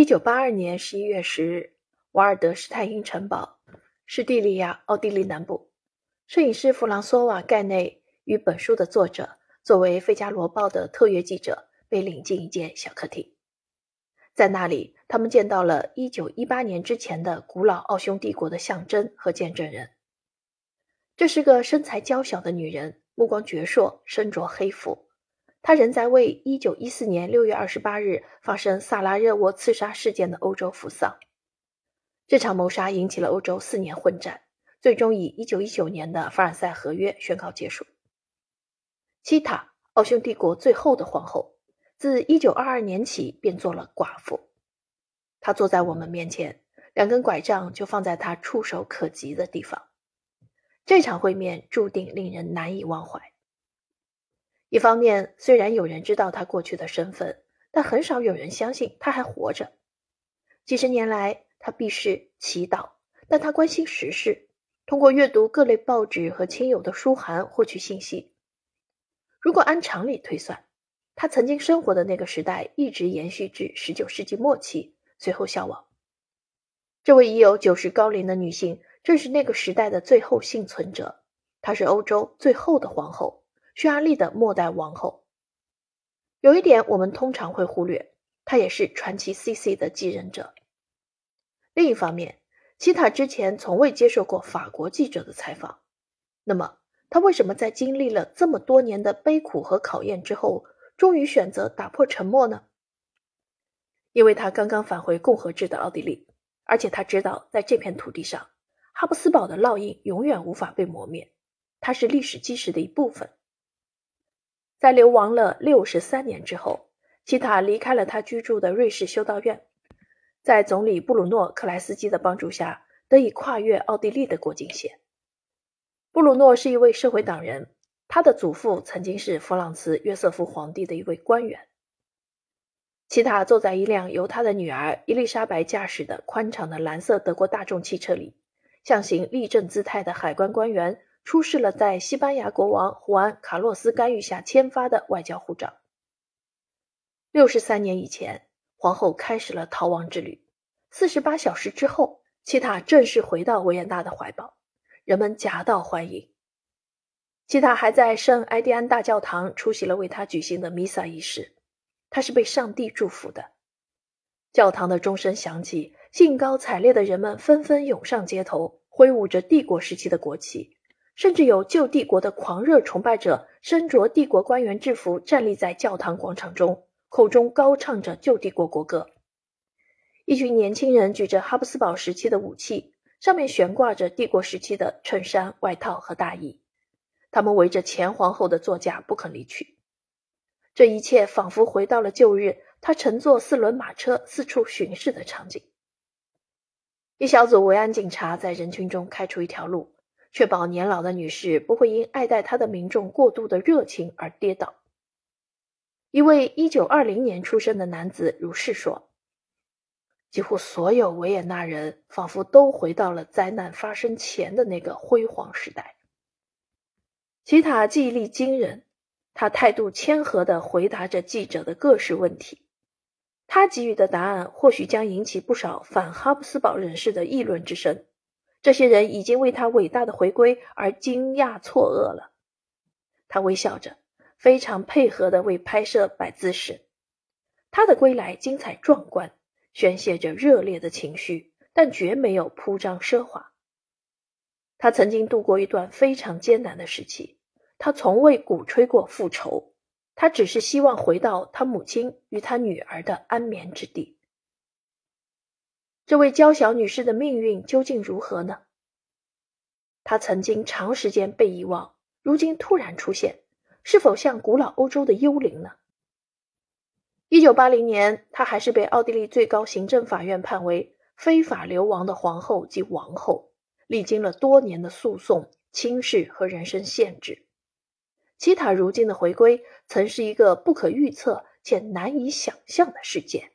一九八二年十一月十日，瓦尔德施泰因城堡，史蒂利亚，奥地利南部。摄影师弗朗索瓦·盖内与本书的作者，作为《费加罗报》的特约记者，被领进一间小客厅。在那里，他们见到了一九一八年之前的古老奥匈帝国的象征和见证人。这是个身材娇小的女人，目光矍铄，身着黑服。他仍在为1914年6月28日发生萨拉热窝刺杀事件的欧洲服丧。这场谋杀引起了欧洲四年混战，最终以1919年的凡尔赛合约宣告结束。七塔，奥匈帝国最后的皇后，自1922年起便做了寡妇。她坐在我们面前，两根拐杖就放在她触手可及的地方。这场会面注定令人难以忘怀。一方面，虽然有人知道他过去的身份，但很少有人相信他还活着。几十年来，他避世祈祷，但他关心时事，通过阅读各类报纸和亲友的书函获取信息。如果按常理推算，他曾经生活的那个时代一直延续至十九世纪末期，随后消亡。这位已有九十高龄的女性，正是那个时代的最后幸存者。她是欧洲最后的皇后。匈牙利的末代王后，有一点我们通常会忽略，她也是传奇 C.C 的继任者。另一方面，希塔之前从未接受过法国记者的采访，那么他为什么在经历了这么多年的悲苦和考验之后，终于选择打破沉默呢？因为他刚刚返回共和制的奥地利，而且他知道在这片土地上，哈布斯堡的烙印永远无法被磨灭，它是历史基石的一部分。在流亡了六十三年之后，齐塔离开了他居住的瑞士修道院，在总理布鲁诺·克莱斯基的帮助下，得以跨越奥地利的国境线。布鲁诺是一位社会党人，他的祖父曾经是弗朗茨·约瑟夫皇帝的一位官员。齐塔坐在一辆由他的女儿伊丽莎白驾驶的宽敞的蓝色德国大众汽车里，象形立正姿态的海关官员。出示了在西班牙国王胡安·卡洛斯干预下签发的外交护照。六十三年以前，皇后开始了逃亡之旅。四十八小时之后，齐塔正式回到维也纳的怀抱，人们夹道欢迎。齐塔还在圣埃蒂安大教堂出席了为他举行的弥撒仪式，他是被上帝祝福的。教堂的钟声响起，兴高采烈的人们纷纷涌上街头，挥舞着帝国时期的国旗。甚至有旧帝国的狂热崇拜者，身着帝国官员制服，站立在教堂广场中，口中高唱着旧帝国国歌。一群年轻人举着哈布斯堡时期的武器，上面悬挂着帝国时期的衬衫、外套和大衣。他们围着前皇后的座驾不肯离去。这一切仿佛回到了旧日，他乘坐四轮马车四处巡视的场景。一小组维安警察在人群中开出一条路。确保年老的女士不会因爱戴她的民众过度的热情而跌倒。一位1920年出生的男子如是说：“几乎所有维也纳人仿佛都回到了灾难发生前的那个辉煌时代。”齐塔记忆力惊人，他态度谦和地回答着记者的各式问题。他给予的答案或许将引起不少反哈布斯堡人士的议论之声。这些人已经为他伟大的回归而惊讶错愕了。他微笑着，非常配合的为拍摄摆姿势。他的归来精彩壮观，宣泄着热烈的情绪，但绝没有铺张奢华。他曾经度过一段非常艰难的时期，他从未鼓吹过复仇，他只是希望回到他母亲与他女儿的安眠之地。这位娇小女士的命运究竟如何呢？她曾经长时间被遗忘，如今突然出现，是否像古老欧洲的幽灵呢？一九八零年，她还是被奥地利最高行政法院判为非法流亡的皇后及王后，历经了多年的诉讼、轻视和人身限制。齐塔如今的回归，曾是一个不可预测且难以想象的事件。